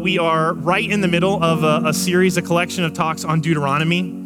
We are right in the middle of a, a, series, a collection of talks on Deuteronomy.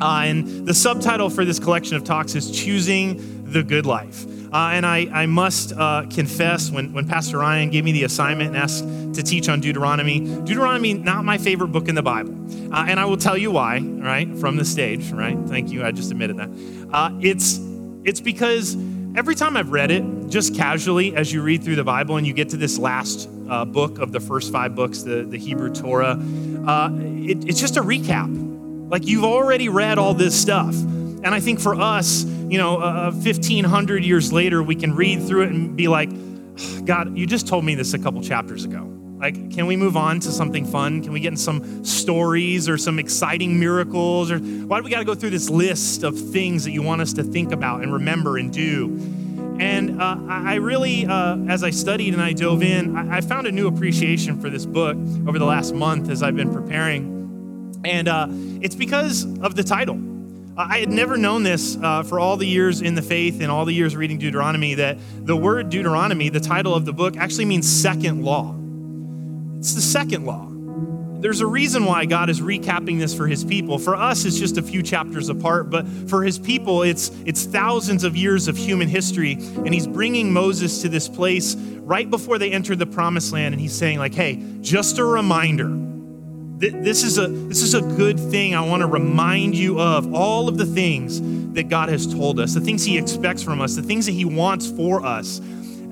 Uh, and the subtitle for this collection of talks is Choosing the Good Life. Uh, and I, I must uh, confess, when, when Pastor Ryan gave me the assignment and asked to teach on Deuteronomy, Deuteronomy, not my favorite book in the Bible. Uh, and I will tell you why, right, from the stage, right? Thank you, I just admitted that. Uh, it's, it's because every time I've read it, just casually, as you read through the Bible and you get to this last uh, book of the first five books, the, the Hebrew Torah, uh, it, it's just a recap. Like you've already read all this stuff. And I think for us, you know, uh, 1,500 years later, we can read through it and be like, God, you just told me this a couple chapters ago. Like, can we move on to something fun? Can we get in some stories or some exciting miracles? Or why do we got to go through this list of things that you want us to think about and remember and do? And uh, I really, uh, as I studied and I dove in, I, found a new appreciation for this book over the last month as I've been preparing. And uh, it's because of the title. I had never known this uh, for all the years in the faith and all the years reading Deuteronomy that the word Deuteronomy, the title of the book, actually means second law. It's the second law. There's a reason why God is recapping this for his people. For us, it's just a few chapters apart, but for his people, it's, it's thousands of years of human history. And he's bringing Moses to this place right before they enter the promised land. And he's saying, like, hey, just a reminder. This is a, this is a good thing I want to remind you of all of the things that God has told us, the things he expects from us, the things that he wants for us.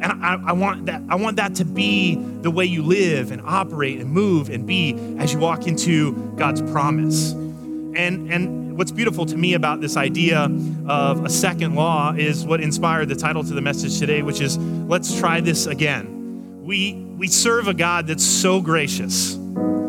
And I, I, want that, I want that to be the way you live and operate and move and be as you walk into God's promise. And, and what's beautiful to me about this idea of a second law is what inspired the title to the message today, which is Let's Try This Again. We, we serve a God that's so gracious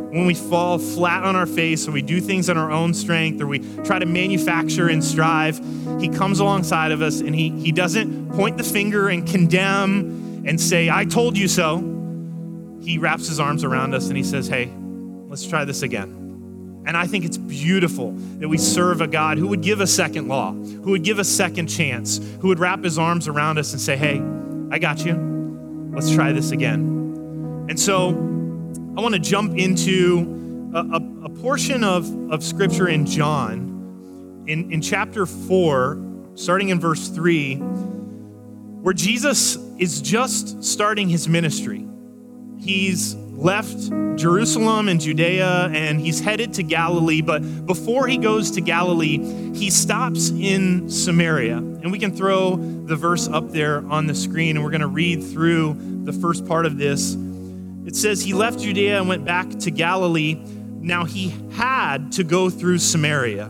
when we fall flat on our face or we do things on our own strength or we try to manufacture and strive, He comes alongside of us and He, he doesn't point the finger and condemn and say, I told you so. He wraps His arms around us and He says, Hey, let's try this again. And I think it's beautiful that we serve a God who would give a second law, who would give a second chance, who would wrap his arms around us and say, Hey, I got you. Let's try this again. And so I want to jump into a, a, a, portion of, of scripture in John, in, in chapter 4, starting in verse 3, where Jesus is just starting his ministry. He's left Jerusalem and Judea and he's headed to Galilee. But before he goes to Galilee, he stops in Samaria. And we can throw the verse up there on the screen and we're going to read through the first part of this. It says he left Judea and went back to Galilee. Now he had to go through Samaria.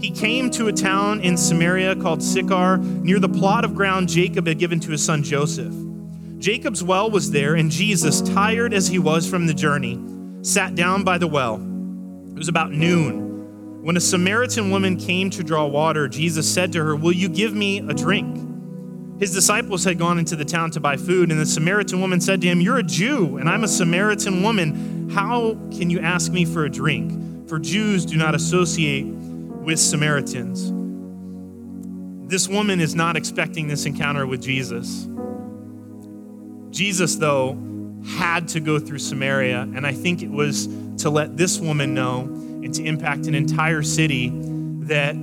He came to a town in Samaria called Sychar, near the plot of ground Jacob had given to his son Joseph. Jacob's well was there, and Jesus, tired as he was from the journey, sat down by the well. It was about noon. When a Samaritan woman came to draw water, Jesus said to her, Will you give me a drink? His disciples had gone into the town to buy food, and the Samaritan woman said to him, You're a Jew, and I'm a Samaritan woman. How can you ask me for a drink? For Jews do not associate with Samaritans. This woman is not expecting this encounter with Jesus. Jesus, though, had to go through Samaria, and I think it was to let this woman know and to impact an entire city that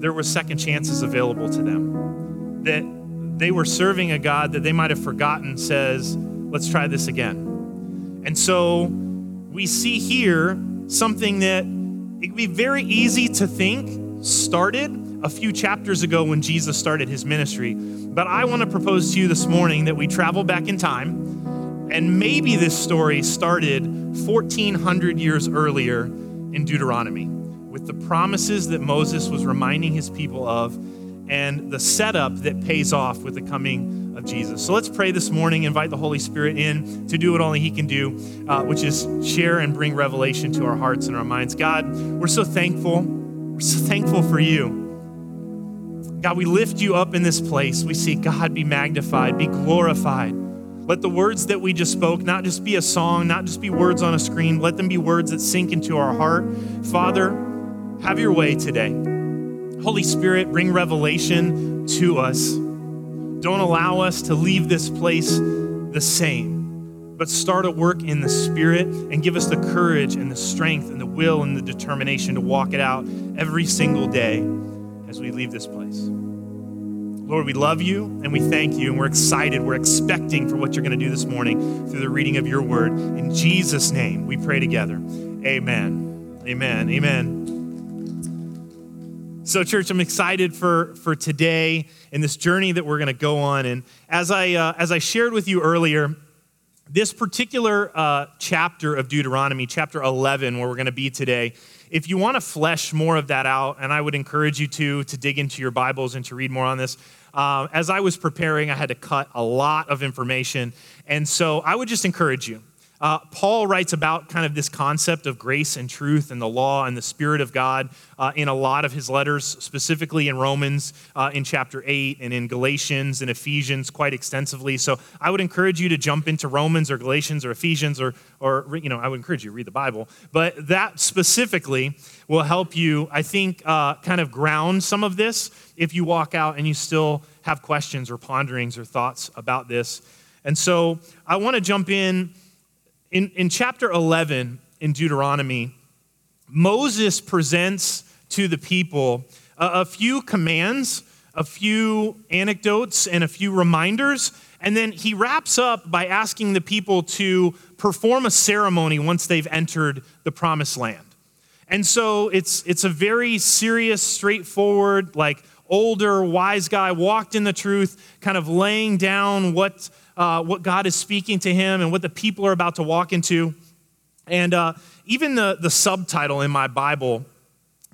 there were second chances available to them. That they were serving a God that they might have forgotten says, let's try this again. And so we see here something that it would be very easy to think started a few chapters ago when Jesus started his ministry. But I want to propose to you this morning that we travel back in time, and maybe this story started 1,400 years earlier in Deuteronomy with the promises that Moses was reminding his people of and the setup that pays off with the coming of Jesus. So let's pray this morning, invite the Holy Spirit in to do what only He can do, uh, which is share and bring revelation to our hearts and our minds. God, we're so thankful. We're so thankful for you. God, we lift you up in this place. We see God be magnified, be glorified. Let the words that we just spoke not just be a song, not just be words on a screen, let them be words that sink into our heart. Father, have your way today. Holy Spirit, bring revelation to us. Don't allow us to leave this place the same, but start a work in the Spirit and give us the courage and the strength and the will and the determination to walk it out every single day as we leave this place. Lord, we love you and we thank you and we're excited. We're expecting for what you're going to do this morning through the reading of your word. In Jesus' name, we pray together. Amen. Amen. Amen. So, church, I'm excited for, for today and this journey that we're going to go on. And as I, uh, as I shared with you earlier, this particular uh, chapter of Deuteronomy, chapter 11, where we're going to be today, if you want to flesh more of that out, and I would encourage you to, to dig into your Bibles and to read more on this, uh, as I was preparing, I had to cut a lot of information. And so I would just encourage you uh, Paul writes about kind of this concept of grace and truth and the law and the Spirit of God uh, in a lot of his letters, specifically in Romans uh, in chapter 8 and in Galatians and Ephesians quite extensively. So I would encourage you to jump into Romans or Galatians or Ephesians or, or you know, I would encourage you to read the Bible. But that specifically will help you, I think, uh, kind of ground some of this if you walk out and you still have questions or ponderings or thoughts about this. And so I want to jump in in, in chapter 11 in Deuteronomy, Moses presents to the people a, a few commands, a few anecdotes, and a few reminders. And then he wraps up by asking the people to perform a ceremony once they've entered the promised land. And so it's, it's a very serious, straightforward, like older, wise guy walked in the truth, kind of laying down what uh, what God is speaking to him and what the people are about to walk into. And uh, even the, the subtitle in my Bible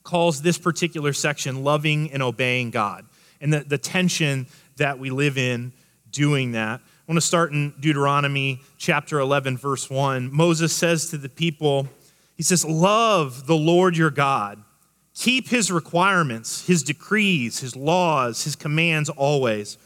calls this particular section Loving and Obeying God, and the, the tension that we live in doing that. I want to start in Deuteronomy chapter 11, verse 1. Moses says to the people, He says, Love the Lord your God. Keep his requirements, his decrees, his laws, his commands always.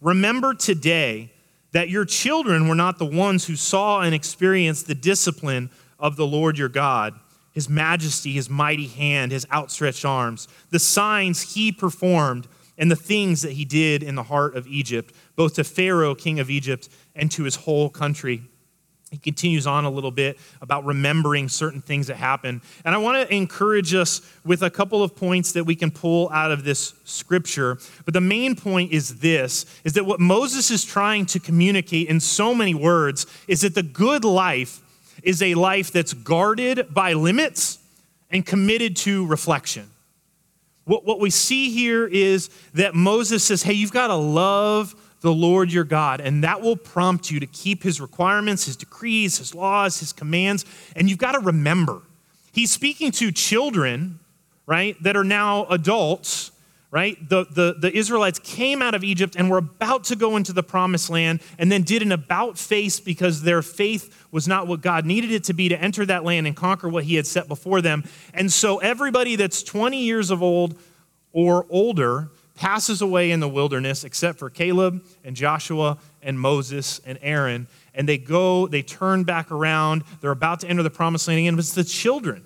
Remember today that your children were not the ones who saw and experienced the discipline of the Lord your God, his majesty, his mighty hand, his outstretched arms, the signs he performed, and the things that he did in the heart of Egypt, both to Pharaoh, king of Egypt, and to his whole country he continues on a little bit about remembering certain things that happen. And I want to encourage us with a couple of points that we can pull out of this scripture. But the main point is this is that what Moses is trying to communicate in so many words is that the good life is a life that's guarded by limits and committed to reflection. What, what we see here is that Moses says, hey, you've got to love the Lord your God, and that will prompt you to keep his requirements, his decrees, his laws, his commands. And you've got to remember, he's speaking to children, right, that are now adults, right? The, the, the Israelites came out of Egypt and were about to go into the promised land and then did an about face because their faith was not what God needed it to be to enter that land and conquer what he had set before them. And so everybody that's 20 years of old or older passes away in the wilderness except for Caleb and Joshua and Moses and Aaron. And they go, they turn back around. They're about to enter the promised land again. But it's the children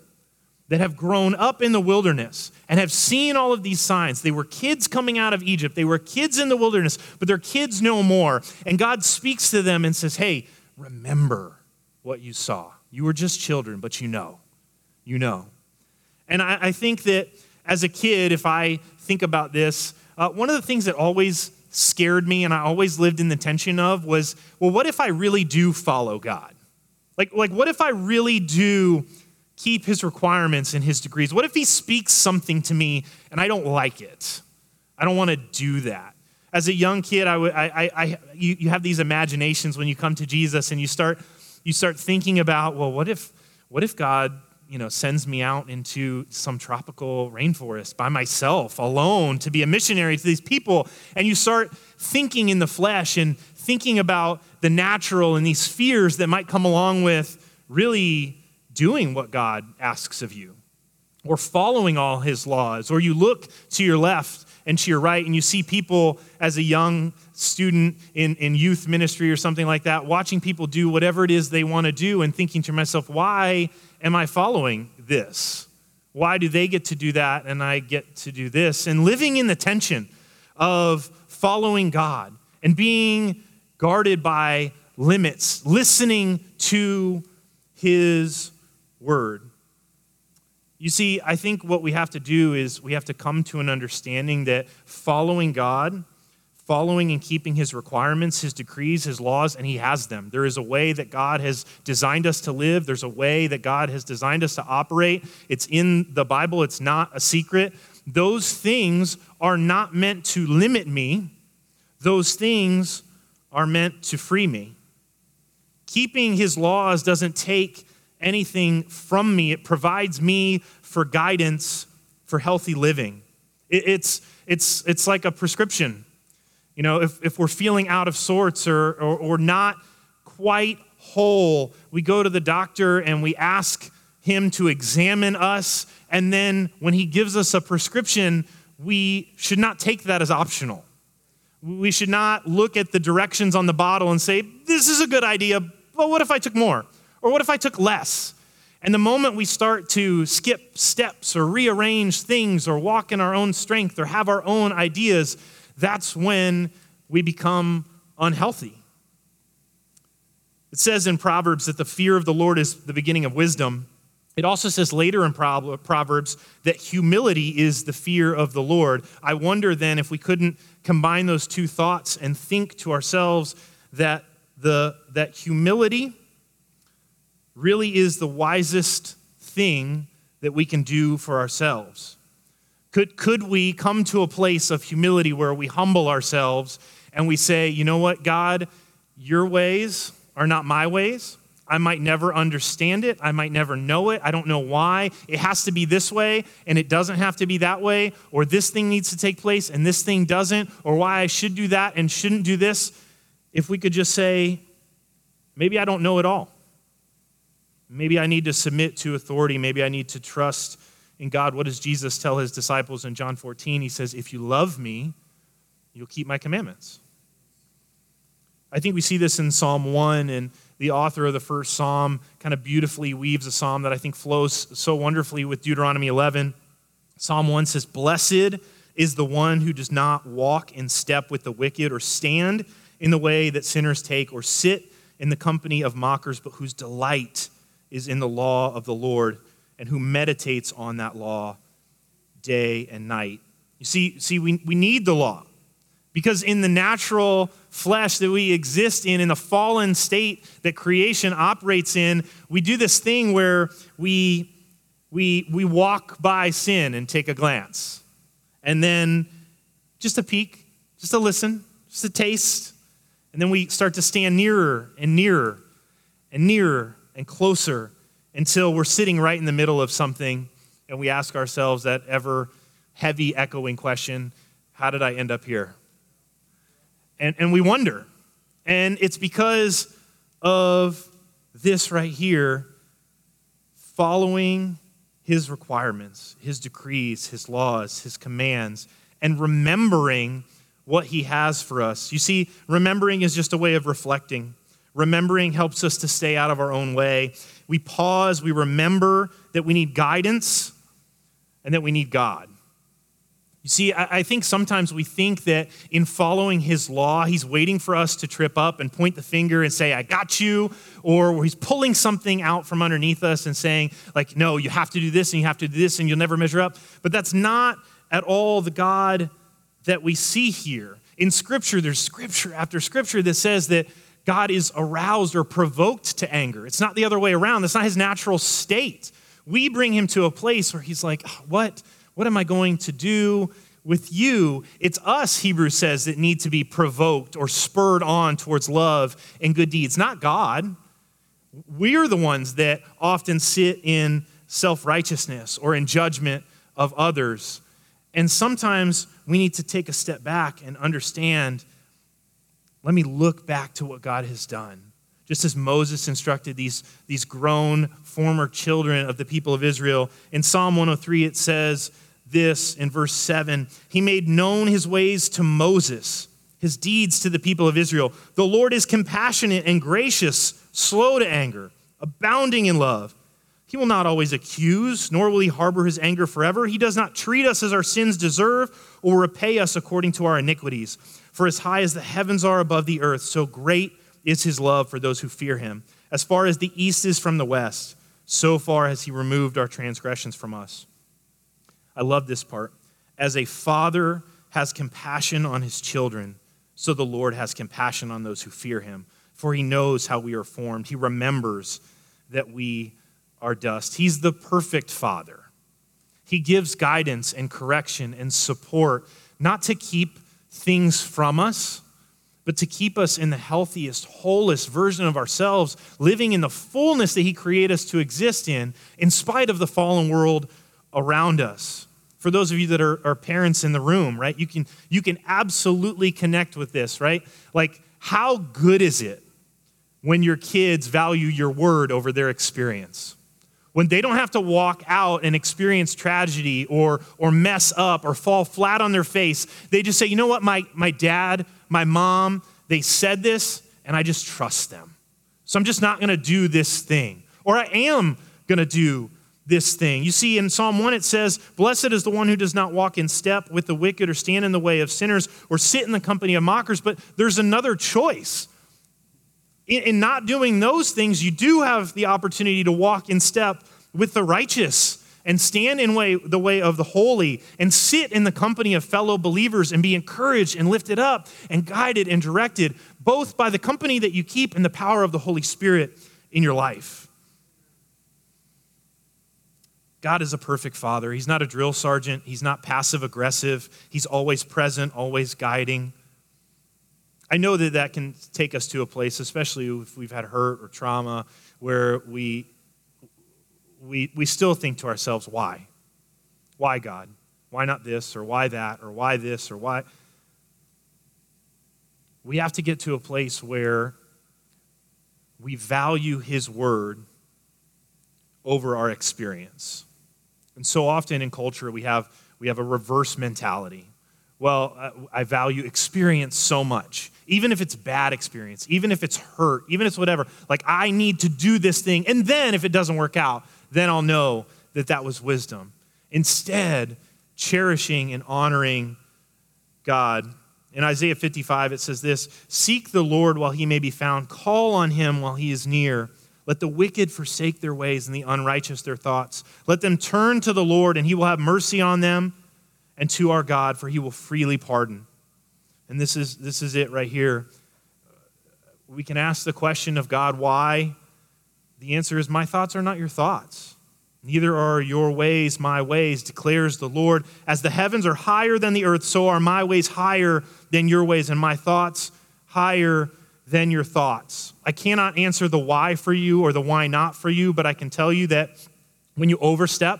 that have grown up in the wilderness and have seen all of these signs. They were kids coming out of Egypt, they were kids in the wilderness, but they're kids no more. And God speaks to them and says, Hey, remember what you saw. You were just children, but you know. You know. And I, I think that as a kid, if I think about this, uh, one of the things that always scared me and I always lived in the tension of was, well, what if I really do follow God? Like, like what if I really do keep his requirements and his degrees? What if he speaks something to me and I don't like it? I don't want to do that. As a young kid, I, I, I, you, you have these imaginations when you come to Jesus and you start, you start thinking about, well, what if, what if God you know, sends me out into some tropical rainforest by myself, alone, to be a missionary to these people. And you start thinking in the flesh and thinking about the natural and these fears that might come along with really doing what God asks of you or following all his laws. Or you look to your left and to your right and you see people as a young student in, in youth ministry or something like that, watching people do whatever it is they want to do and thinking to myself, why am I following this? Why do they get to do that and I get to do this? And living in the tension of following God and being guarded by limits, listening to his word. You see, I think what we have to do is we have to come to an understanding that following God, following and keeping his requirements, his decrees, his laws, and he has them. There is a way that God has designed us to live, there's a way that God has designed us to operate. It's in the Bible, it's not a secret. Those things are not meant to limit me, those things are meant to free me. Keeping his laws doesn't take anything from me, it provides me for guidance for healthy living. It's, it's, it's like a prescription. You know, if, if we're feeling out of sorts or, or, or not quite whole, we go to the doctor and we ask him to examine us. And then when he gives us a prescription, we should not take that as optional. We should not look at the directions on the bottle and say, This is a good idea, but what if I took more? Or what if I took less? And the moment we start to skip steps or rearrange things or walk in our own strength or have our own ideas, that's when we become unhealthy. It says in Proverbs that the fear of the Lord is the beginning of wisdom. It also says later in Proverbs that humility is the fear of the Lord. I wonder then if we couldn't combine those two thoughts and think to ourselves that, the, that humility really is the wisest thing that we can do for ourselves. Could, could we come to a place of humility where we humble ourselves and we say, you know what, God, your ways are not my ways. I might never understand it. I might never know it. I don't know why. It has to be this way and it doesn't have to be that way, or this thing needs to take place and this thing doesn't, or why I should do that and shouldn't do this. If we could just say, maybe I don't know it all. Maybe I need to submit to authority. Maybe I need to trust in God. What does Jesus tell his disciples in John 14? He says, If you love me, you'll keep my commandments. I think we see this in Psalm 1 and the author of the first psalm kind of beautifully weaves a psalm that I think flows so wonderfully with Deuteronomy 11. Psalm 1 says, Blessed is the one who does not walk in step with the wicked or stand in the way that sinners take or sit in the company of mockers, but whose delight is in the law of the Lord and who meditates on that law day and night. You see, see we, we need the law. Because in the natural flesh that we exist in, in the fallen state that creation operates in, we do this thing where we, we, we walk by sin and take a glance. And then just a peek, just a listen, just a taste. And then we start to stand nearer and nearer and nearer and closer until we're sitting right in the middle of something and we ask ourselves that ever heavy echoing question How did I end up here? And, and we wonder. And it's because of this right here following his requirements, his decrees, his laws, his commands, and remembering what he has for us. You see, remembering is just a way of reflecting. Remembering helps us to stay out of our own way. We pause, we remember that we need guidance and that we need God. You see, I think sometimes we think that in following his law, he's waiting for us to trip up and point the finger and say, I got you, or he's pulling something out from underneath us and saying, like, no, you have to do this and you have to do this and you'll never measure up. But that's not at all the God that we see here. In Scripture, there's scripture after scripture that says that God is aroused or provoked to anger. It's not the other way around. That's not his natural state. We bring him to a place where he's like, ah, What? What am I going to do with you? It's us, Hebrews says, that need to be provoked or spurred on towards love and good deeds, not God. We're the ones that often sit in self righteousness or in judgment of others. And sometimes we need to take a step back and understand let me look back to what God has done. Just as Moses instructed these, these grown former children of the people of Israel, in Psalm 103 it says this in verse 7 He made known his ways to Moses, his deeds to the people of Israel. The Lord is compassionate and gracious, slow to anger, abounding in love. He will not always accuse, nor will he harbor his anger forever. He does not treat us as our sins deserve or repay us according to our iniquities. For as high as the heavens are above the earth, so great is his love for those who fear him. As far as the east is from the west, so far has he removed our transgressions from us. I love this part. As a father has compassion on his children, so the Lord has compassion on those who fear him. For he knows how we are formed, he remembers that we are dust. He's the perfect father. He gives guidance and correction and support, not to keep things from us, but to keep us in the healthiest, wholest version of ourselves, living in the fullness that He created us to exist in, in spite of the fallen world around us. For those of you that are, are parents in the room, right, you can, you can absolutely connect with this, right? Like, how good is it when your kids value your word over their experience? When they don't have to walk out and experience tragedy or, or mess up or fall flat on their face, they just say, you know what, my, my dad, my mom, they said this, and I just trust them. So I'm just not gonna do this thing. Or I am gonna do this thing. You see, in Psalm 1, it says, Blessed is the one who does not walk in step with the wicked or stand in the way of sinners or sit in the company of mockers. But there's another choice in, not doing those things, you do have the opportunity to walk in step with the righteous and stand in way, the way of the holy and sit in the company of fellow believers and be encouraged and lifted up and guided and directed both by the company that you keep and the power of the Holy Spirit in your life. God is a perfect father. He's not a drill sergeant. He's not passive aggressive. He's always present, always guiding. I know that that can take us to a place, especially if we've had hurt or trauma, where we, we, we still think to ourselves, why? Why, God? Why not this, or why that, or why this, or why? We have to get to a place where we value His word over our experience. And so often in culture, we have, we have a reverse mentality. Well, I value experience so much even if it's bad experience, even if it's hurt, even if it's whatever, like I need to do this thing. And then if it doesn't work out, then I'll know that that was wisdom. Instead, cherishing and honoring God. In Isaiah 55, it says this Seek the Lord while he may be found, call on him while he is near. Let the wicked forsake their ways and the unrighteous their thoughts. Let them turn to the Lord, and he will have mercy on them, and to our God, for he will freely pardon. And this is, this is it right here. We can ask the question of God, why? The answer is, My thoughts are not your thoughts. Neither are your ways my ways, declares the Lord. As the heavens are higher than the earth, so are my ways higher than your ways, and my thoughts higher than your thoughts. I cannot answer the why for you or the why not for you, but I can tell you that when you overstep,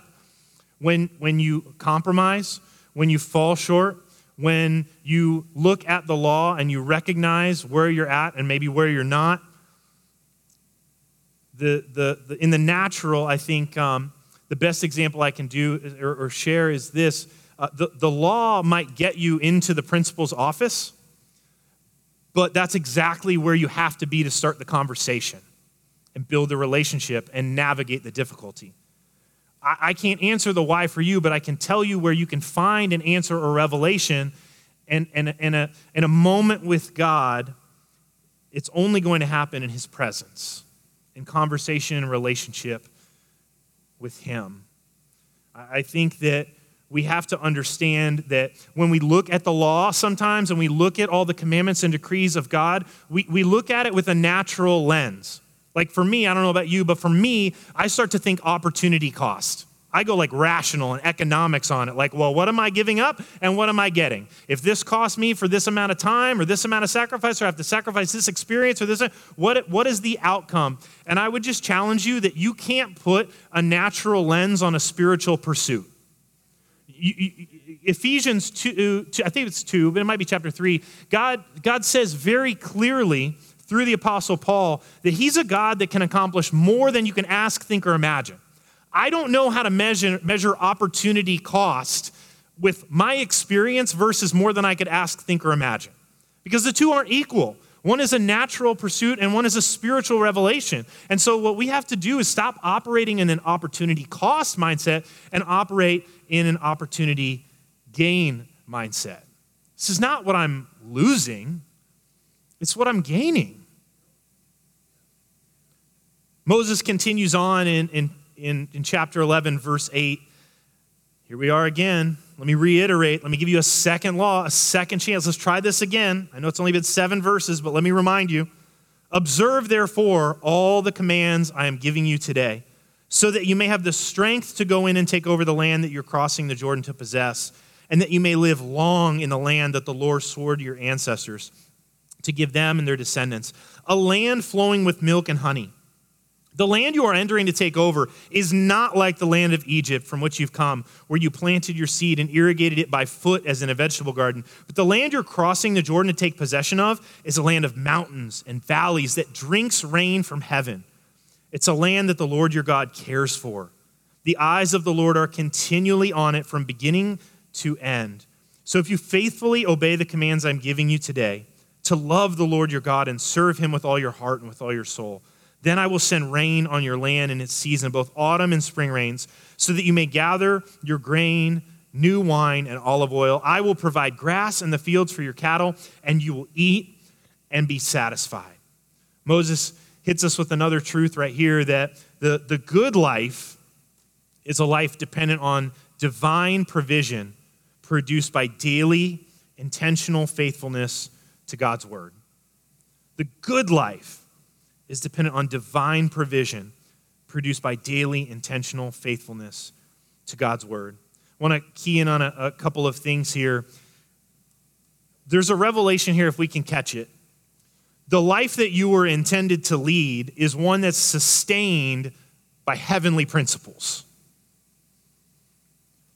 when, when you compromise, when you fall short, when you look at the law and you recognize where you're at and maybe where you're not. The, the, the in the natural, I think um, the best example I can do or, or share is this uh, the, the law might get you into the principal's office, but that's exactly where you have to be to start the conversation and build the relationship and navigate the difficulty. I, can't answer the why for you, but I can tell you where you can find an answer or revelation. And, and, and, a, and a moment with God, it's only going to happen in His presence, in conversation and relationship with Him. I think that we have to understand that when we look at the law sometimes and we look at all the commandments and decrees of God, we, we look at it with a natural lens. Like for me, I don't know about you, but for me, I start to think opportunity cost. I go like rational and economics on it. Like, well, what am I giving up and what am I getting? If this costs me for this amount of time or this amount of sacrifice, or I have to sacrifice this experience or this, what, what is the outcome? And I would just challenge you that you can't put a natural lens on a spiritual pursuit. You, you, Ephesians 2, 2, I think it's 2, but it might be chapter 3. God, God says very clearly through the Apostle Paul that He's a God that can accomplish more than you can ask, think, or imagine. I don't know how to measure, measure opportunity cost with my experience versus more than I could ask, think, or imagine. Because the two aren't equal. One is a natural pursuit and one is a spiritual revelation. And so, what we have to do is stop operating in an opportunity cost mindset and operate in an opportunity gain mindset. This is not what I'm losing, it's what I'm gaining. Moses continues on in, in, in, in, chapter 11, verse 8. Here we are again. Let me reiterate. Let me give you a second law, a second chance. Let's try this again. I know it's only been seven verses, but let me remind you. Observe, therefore, all the commands I am giving you today, so that you may have the strength to go in and take over the land that you're crossing the Jordan to possess, and that you may live long in the land that the Lord swore to your ancestors to give them and their descendants, a land flowing with milk and honey the land you are entering to take over is not like the land of Egypt from which you've come, where you planted your seed and irrigated it by foot as in a vegetable garden. But the land you're crossing the Jordan to take possession of is a land of mountains and valleys that drinks rain from heaven. It's a land that the Lord your God cares for. The eyes of the Lord are continually on it from beginning to end. So if you faithfully obey the commands I'm giving you today, to love the Lord your God and serve him with all your heart and with all your soul, then I will send rain on your land in its season, both autumn and spring rains, so that you may gather your grain, new wine, and olive oil. I will provide grass in the fields for your cattle, and you will eat and be satisfied. Moses hits us with another truth right here that the, the good life is a life dependent on divine provision produced by daily, intentional faithfulness to God's word. The good life is dependent on divine provision produced by daily intentional faithfulness to God's word. I want to key in on a, a couple of things here. There's a revelation here, if we can catch it. The life that you were intended to lead is one that's sustained by heavenly principles.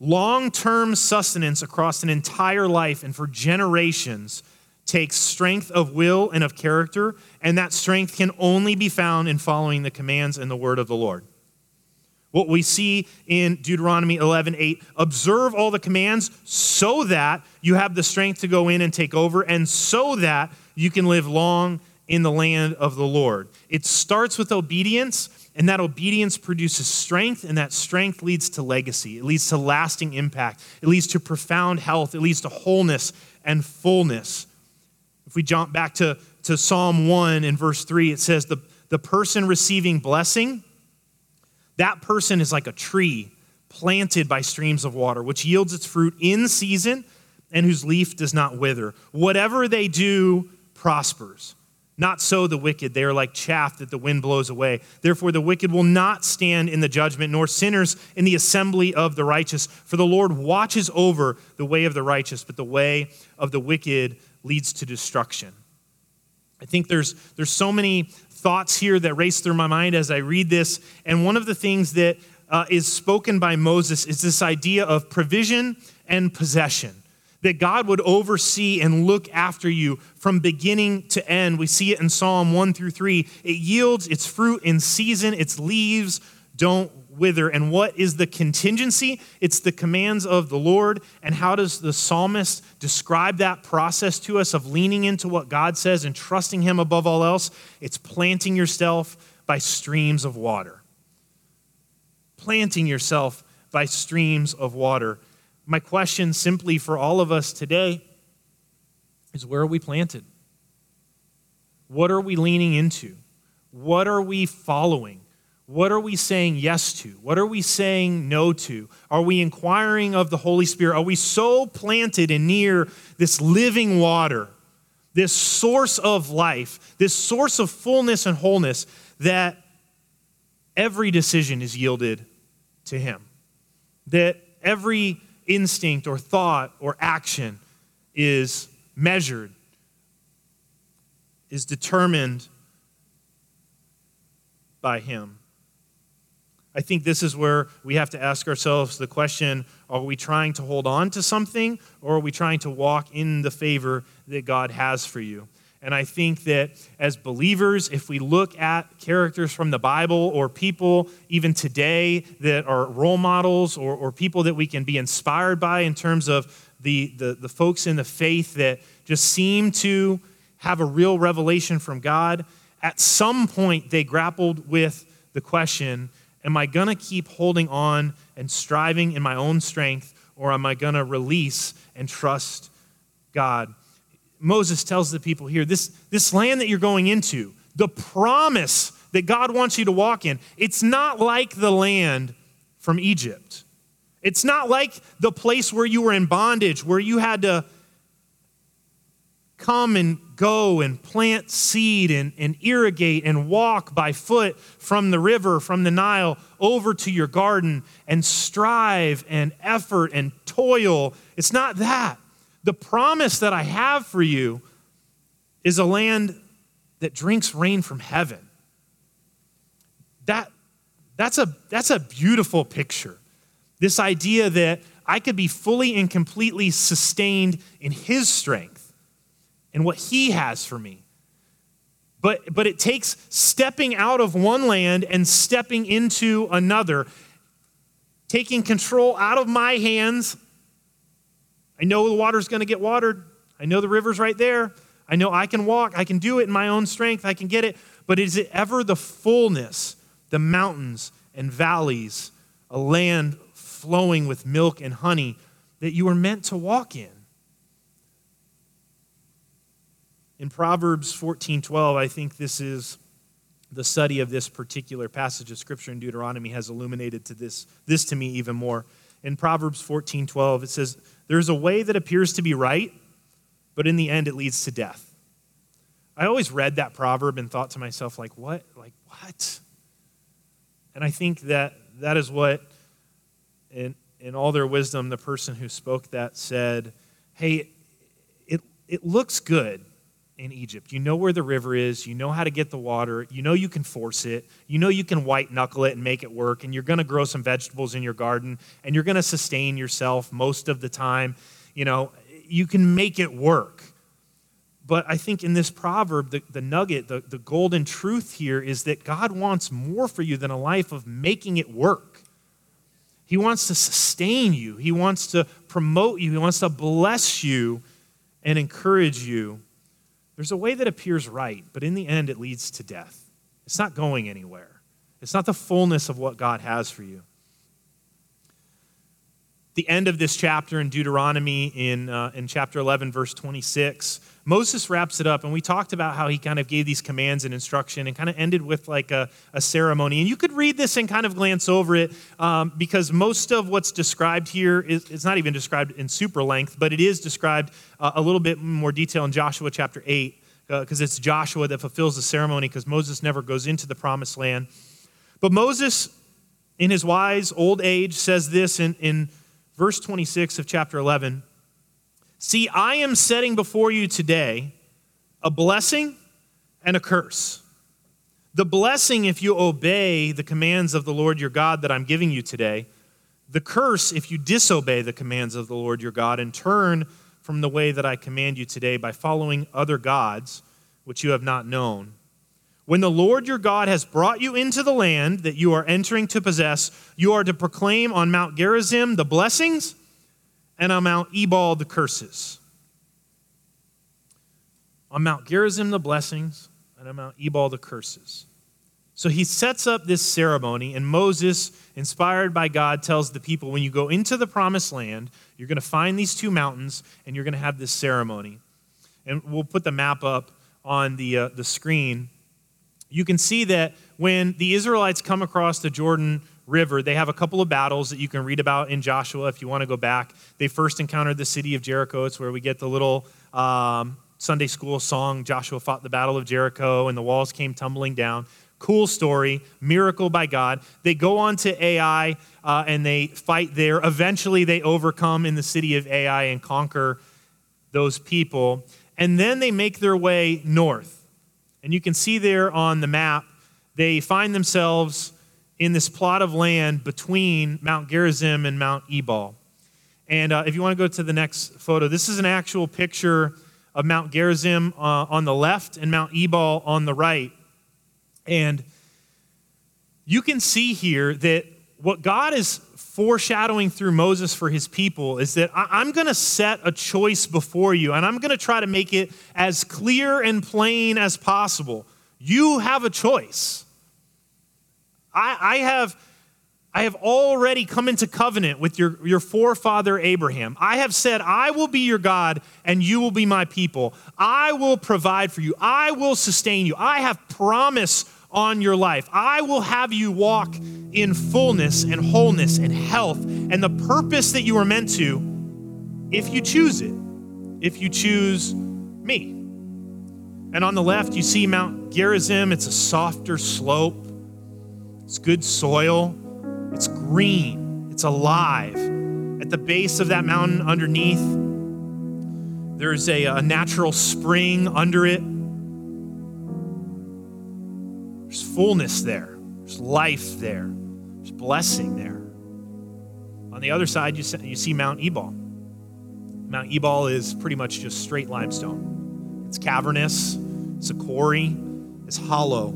Long term sustenance across an entire life and for generations takes strength of will and of character, and that strength can only be found in following the commands and the word of the Lord. What we see in Deuteronomy 11 8, observe all the commands so that you have the strength to go in and take over, and so that you can live long in the land of the Lord. It starts with obedience, and that obedience produces strength, and that strength leads to legacy. It leads to lasting impact. It leads to profound health. It leads to wholeness and fullness. If we jump back to, to Psalm 1 in verse 3, it says, the, the person receiving blessing, that person is like a tree planted by streams of water, which yields its fruit in season and whose leaf does not wither. Whatever they do prospers. Not so the wicked. They are like chaff that the wind blows away. Therefore, the wicked will not stand in the judgment, nor sinners in the assembly of the righteous. For the Lord watches over the way of the righteous, but the way of the wicked leads to destruction. I think there's, there's so many thoughts here that race through my mind as I read this. And one of the things that uh, is spoken by Moses is this idea of provision and possession. That God would oversee and look after you from beginning to end. We see it in Psalm 1 through 3. It yields its fruit in season, its leaves don't wither. And what is the contingency? It's the commands of the Lord. And how does the psalmist describe that process to us of leaning into what God says and trusting Him above all else? It's planting yourself by streams of water. Planting yourself by streams of water. My question simply for all of us today is where are we planted? What are we leaning into? What are we following? What are we saying yes to? What are we saying no to? Are we inquiring of the Holy Spirit? Are we so planted and near this living water, this source of life, this source of fullness and wholeness that every decision is yielded to Him? that every instinct or thought or action is measured, is determined by Him. I think this is where we have to ask ourselves the question are we trying to hold on to something or are we trying to walk in the favor that God has for you? And I think that as believers, if we look at characters from the Bible or people even today that are role models or, or people that we can be inspired by in terms of the, the, the folks in the faith that just seem to have a real revelation from God, at some point they grappled with the question Am I going to keep holding on and striving in my own strength, or am I going to release and trust God? Moses tells the people here this, this land that you're going into, the promise that God wants you to walk in, it's not like the land from Egypt. It's not like the place where you were in bondage, where you had to come and go and plant seed and, and irrigate and walk by foot from the river, from the Nile, over to your garden and strive and effort and toil. It's not that. The promise that I have for you is a land that drinks rain from heaven. That, that's, a, that's a beautiful picture. This idea that I could be fully and completely sustained in His strength and what He has for me. But, but it takes stepping out of one land and stepping into another, taking control out of my hands. I know the water's going to get watered. I know the river's right there. I know I can walk. I can do it in my own strength. I can get it. But is it ever the fullness, the mountains and valleys, a land flowing with milk and honey that you are meant to walk in? In Proverbs 14:12, I think this is the study of this particular passage of scripture in Deuteronomy has illuminated to this, this to me even more. In Proverbs 14:12, it says, "There's a way that appears to be right, but in the end it leads to death." I always read that proverb and thought to myself, like, what? Like, what? And I think that that is what, in, in all their wisdom, the person who spoke that said, hey, it, it looks good in Egypt. You know where the river is. You know how to get the water. You know you can force it. You know you can white knuckle it and make it work. And you're going to grow some vegetables in your garden and you're going to sustain yourself most of the time. You know, you can make it work. But I think in this proverb, the, the nugget, the, the golden truth here is that God wants more for you than a life of making it work. He wants to sustain you, He wants to promote you, He wants to bless you and encourage you there's a way that appears right, but in the end, it leads to death. It's not going anywhere, it's not the fullness of what God has for you. The end of this chapter in Deuteronomy, in, uh, in chapter 11, verse 26, Moses wraps it up, and we talked about how he kind of gave these commands and instruction and kind of ended with like a, a ceremony. And you could read this and kind of glance over it um, because most of what's described here is it's not even described in super length, but it is described uh, a little bit more detail in Joshua chapter 8 because uh, it's Joshua that fulfills the ceremony because Moses never goes into the promised land. But Moses, in his wise old age, says this in, in verse 26 of chapter 11. See, I am setting before you today a blessing and a curse. The blessing, if you obey the commands of the Lord your God that I'm giving you today. The curse, if you disobey the commands of the Lord your God and turn from the way that I command you today by following other gods, which you have not known. When the Lord your God has brought you into the land that you are entering to possess, you are to proclaim on Mount Gerizim the blessings and on Mount Ebal the curses. On Mount Gerizim the blessings, and on Mount Ebal the curses. So he sets up this ceremony, and Moses, inspired by God, tells the people when you go into the promised land, you're going to find these two mountains, and you're going to have this ceremony. And we'll put the map up on the, uh, the screen. You can see that when the Israelites come across the Jordan River, they have a couple of battles that you can read about in Joshua if you want to go back. They first encountered the city of Jericho. It's where we get the little um, Sunday school song, Joshua fought the battle of Jericho, and the walls came tumbling down. Cool story, miracle by God. They go on to Ai uh, and they fight there. Eventually, they overcome in the city of Ai and conquer those people. And then they make their way north. And you can see there on the map, they find themselves in this plot of land between Mount Gerizim and Mount Ebal. And uh, if you want to go to the next photo, this is an actual picture of Mount Gerizim uh, on the left and Mount Ebal on the right. And you can see here that what God is foreshadowing through Moses for his people is that I'm going to set a choice before you, and I'm going to try to make it as clear and plain as possible. You have a choice. I, I have I have already come into covenant with your, your forefather Abraham. I have said, I will be your God and you will be my people. I will provide for you. I will sustain you. I have promise on your life. I will have you walk in fullness and wholeness and health and the purpose that you are meant to if you choose it, if you choose me. And on the left, you see Mount Gerizim. It's a softer slope, it's good soil. It's green, it's alive. At the base of that mountain underneath, there's a, a natural spring under it. There's fullness there, there's life there, there's blessing there. On the other side, you see, you see Mount Ebal. Mount Ebal is pretty much just straight limestone. It's cavernous, it's a quarry, it's hollow,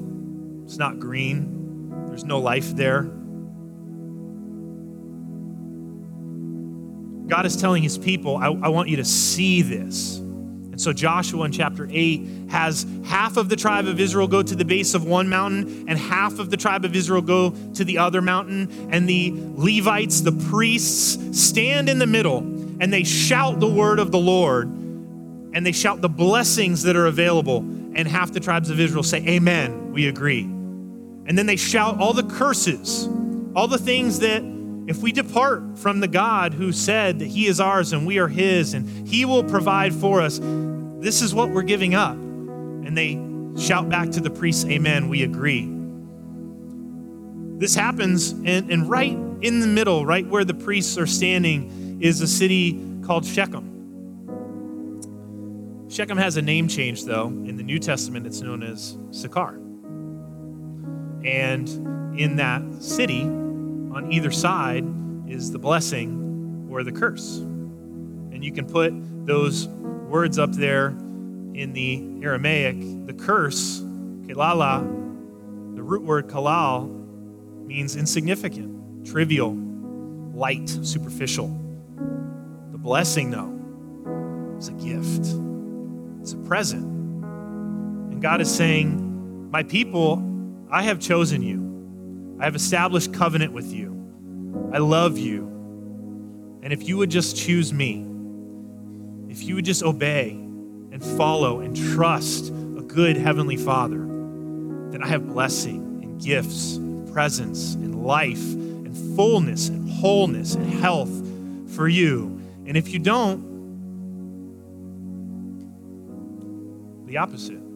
it's not green, there's no life there. God is telling his people, I, I, want you to see this. And so Joshua in chapter 8 has half of the tribe of Israel go to the base of one mountain and half of the tribe of Israel go to the other mountain. And the Levites, the priests, stand in the middle and they shout the word of the Lord and they shout the blessings that are available. And half the tribes of Israel say, Amen, we agree. And then they shout all the curses, all the things that if we depart from the God who said that He is ours and we are His and He will provide for us, this is what we're giving up. And they shout back to the priests, Amen, we agree. This happens, and, and right in the middle, right where the priests are standing, is a city called Shechem. Shechem has a name change, though. In the New Testament, it's known as Sychar. And in that city, on either side is the blessing or the curse. And you can put those words up there in the Aramaic. The curse, kelala, the root word kalal, means insignificant, trivial, light, superficial. The blessing, though, is a gift, it's a present. And God is saying, My people, I have chosen you. I have established covenant with you. I love you. And if you would just choose me, if you would just obey and follow and trust a good Heavenly Father, then I have blessing and gifts, and presence and life and fullness and wholeness and health for you. And if you don't, the opposite.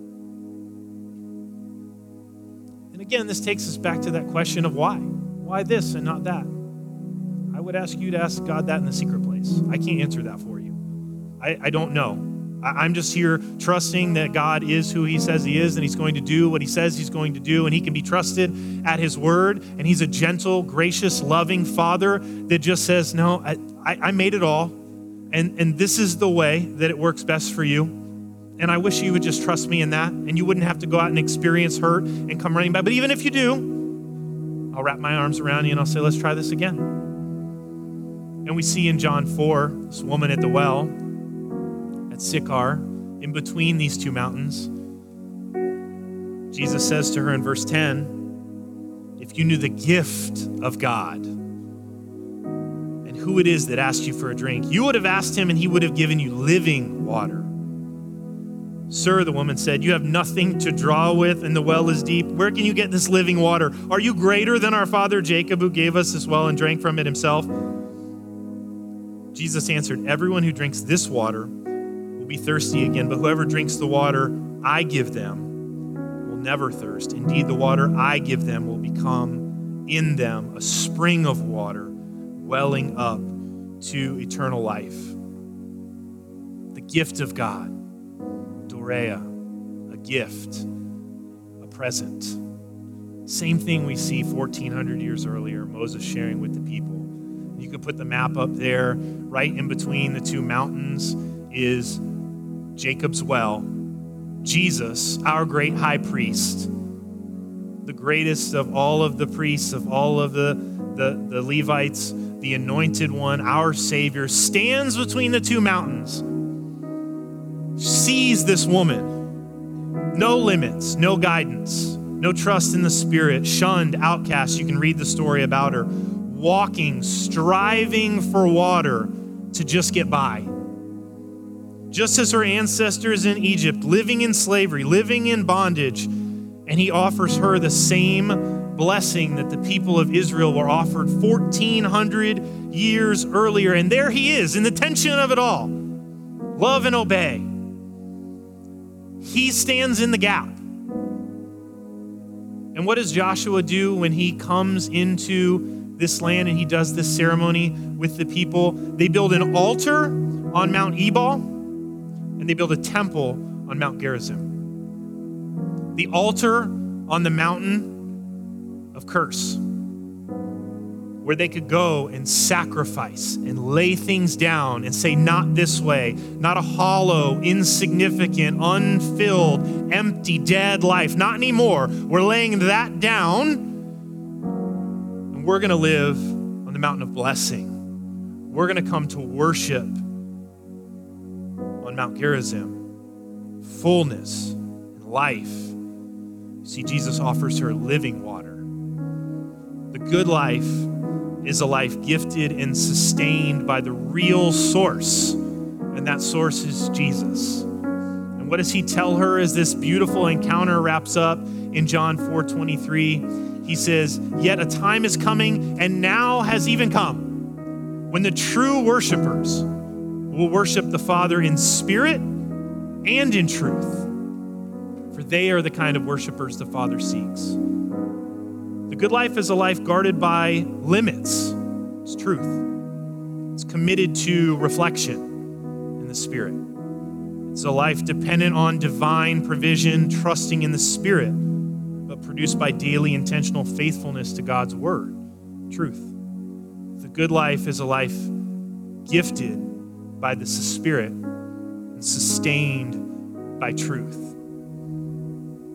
Again, this takes us back to that question of why. Why this and not that? I would ask you to ask God that in the secret place. I can't answer that for you. I, I don't know. I, I'm just here trusting that God is who He says He is and He's going to do what He says He's going to do, and He can be trusted at His word. And He's a gentle, gracious, loving Father that just says, No, I, I, I made it all, and, and this is the way that it works best for you. And I wish you would just trust me in that and you wouldn't have to go out and experience hurt and come running back. But even if you do, I'll wrap my arms around you and I'll say, let's try this again. And we see in John 4, this woman at the well at Sychar, in between these two mountains. Jesus says to her in verse 10 If you knew the gift of God and who it is that asked you for a drink, you would have asked him and he would have given you living water. Sir, the woman said, You have nothing to draw with, and the well is deep. Where can you get this living water? Are you greater than our father Jacob, who gave us this well and drank from it himself? Jesus answered, Everyone who drinks this water will be thirsty again, but whoever drinks the water I give them will never thirst. Indeed, the water I give them will become in them a spring of water welling up to eternal life. The gift of God, A gift, a present. Same thing we see 1400 years earlier, Moses sharing with the people. You could put the map up there. Right in between the two mountains is Jacob's well. Jesus, our great high priest, the greatest of all of the priests, of all of the, the, the Levites, the anointed one, our Savior, stands between the two mountains, sees this woman. No limits, no guidance, no trust in the Spirit, shunned, outcast. You can read the story about her walking, striving for water to just get by. Just as her ancestors in Egypt, living in slavery, living in bondage, and he offers her the same blessing that the people of Israel were offered 1400 years earlier. And there he is in the tension of it all love and obey. He stands in the gap. And what does Joshua do when he comes into this land and he does this ceremony with the people. They build an altar on Mount Ebal and they build a temple on Mount Gerizim. The altar on the mountain of curse, where they could go and sacrifice and lay things down and say, Not this way, not a hollow, insignificant, unfilled, empty, dead life. Not anymore. We're laying that down and we're going to live on the mountain of blessing. We're going to come to worship on Mount Gerizim, fullness and life. See, Jesus offers her living water. The good life is a life gifted and sustained by the real source, and that source is Jesus. And what does he tell her as this beautiful encounter wraps up in John 4 23? he says, Yet a time is coming, and now has even come, when the true worshipers will worship the Father in spirit and in truth. For they are the kind of worshipers the Father seeks. The good life is a life guarded by limits, it's truth. It's committed to reflection in the Spirit. It's a life dependent on divine provision, trusting in the Spirit but produced by daily intentional faithfulness to God's word, truth. The good life is a life gifted by the Spirit and sustained by truth.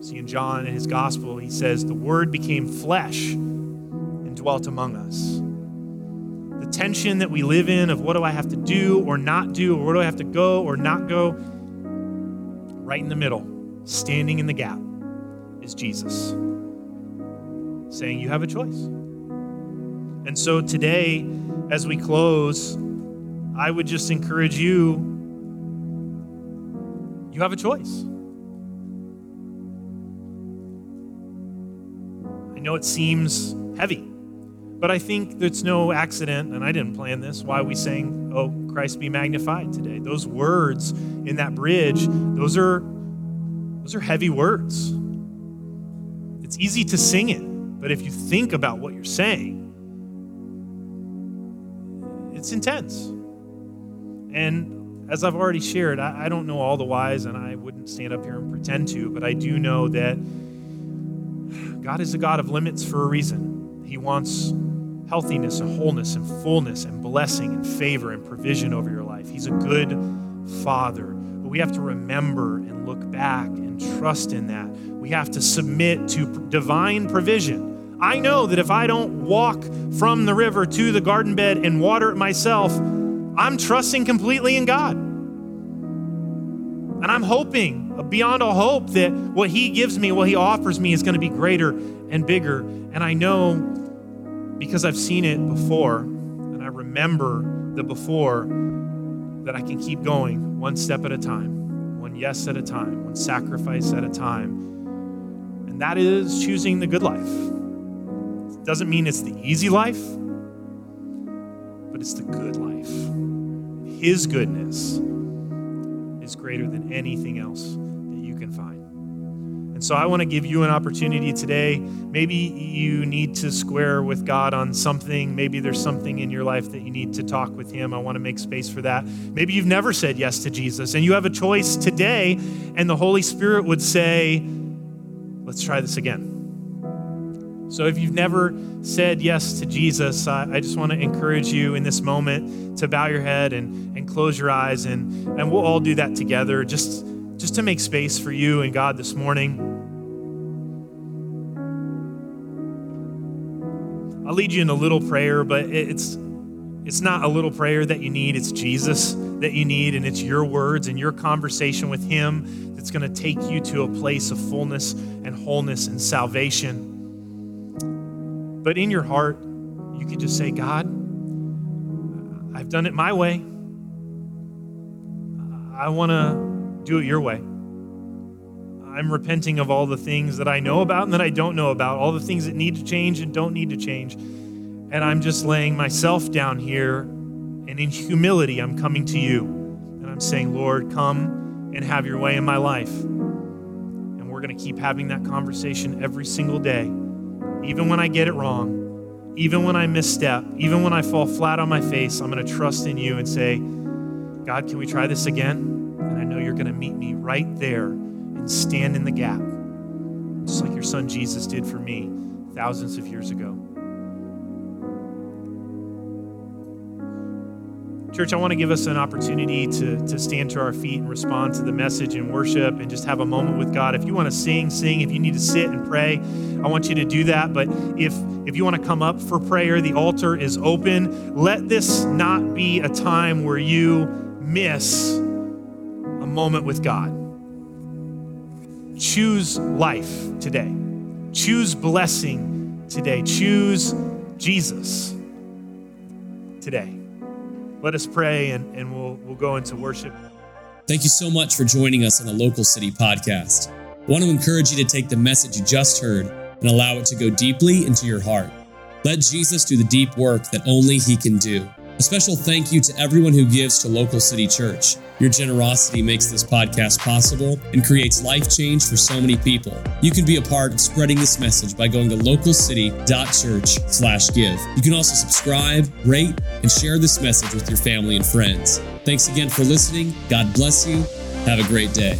See, in John, in his gospel, he says, The word became flesh and dwelt among us. The tension that we live in of what do I have to do or not do, or where do I have to go or not go, right in the middle, standing in the gap is Jesus, saying, You have a choice. And so today, as we close, I would just encourage you you have a choice. I know it seems heavy, but I think it's no accident, and I didn't plan this, why we sang, Oh, Christ be magnified today. Those words in that bridge, those are those are heavy words. It's easy to sing it, but if you think about what you're saying, it's intense. And as I've already shared, I, I, don't know all the whys, and I wouldn't stand up here and pretend to, but I do know that God is a God of limits for a reason. He wants healthiness and wholeness and fullness and blessing and favor and provision over your life. He's a good father. But we have to remember and look back and trust in that we have to submit to divine provision. I know that if I don't walk from the river to the garden bed and water it myself, I'm trusting completely in God. And I'm hoping uh, beyond all hope that what He gives me, what He offers me, is going to be greater and bigger. And I know because I've seen it before, and I remember the before, that I can keep going one step at a time, one yes at a time, one sacrifice at a time and that is choosing the good life. It doesn't mean it's the easy life, but it's the good life. His goodness is greater than anything else that you can find. And so I want to give you an opportunity today. Maybe you need to square with God on something. Maybe there's something in your life that you need to talk with Him. I want to make space for that. Maybe you've never said yes to Jesus and you have a choice today, and the Holy Spirit would say, Let's try this again. So if you've never said yes to Jesus, I, I just want to encourage you in this moment to bow your head and, and close your eyes, and, and we'll all do that together. Just just to make space for you and God this morning. I'll lead you in a little prayer, but it's it's not a little prayer that you need, it's Jesus that you need, and it's your words and your conversation with Him that's going to take you to a place of fullness and wholeness and salvation. But in your heart, you could just say, God, I've done it my way. I want to do it your way. I'm repenting of all the things that I know about and that I don't know about, all the things that need to change and don't need to change. And I'm just laying myself down here, and in humility, I'm coming to you. And I'm saying, Lord, come and have your way in my life. And we're going to keep having that conversation every single day, even when I get it wrong, even when I misstep, even when I fall flat on my face. I'm going to trust in you and say, God, can we try this again? And I know you're going to meet me right there and stand in the gap, just like your son Jesus did for me thousands of years ago. Church, I want to give us an opportunity to, to stand to our feet and respond to the message and worship and just have a moment with God. If you want to sing, sing. If you need to sit and pray, I want you to do that. But if if you want to come up for prayer, the altar is open. Let this not be a time where you miss a moment with God. Choose life today. Choose blessing today. Choose Jesus today. Let us pray and, and we'll, we'll go into worship. Thank you so much for joining us on the Local City Podcast. I want to encourage you to take the message you just heard and allow it to go deeply into your heart. Let Jesus do the deep work that only He can do. A special thank you to everyone who gives to Local City Church. Your generosity makes this podcast possible and creates life change for so many people. You can be a part of spreading this message by going to localcity.church/give. You can also subscribe, rate, and share this message with your family and friends. Thanks again for listening. God bless you. Have a great day.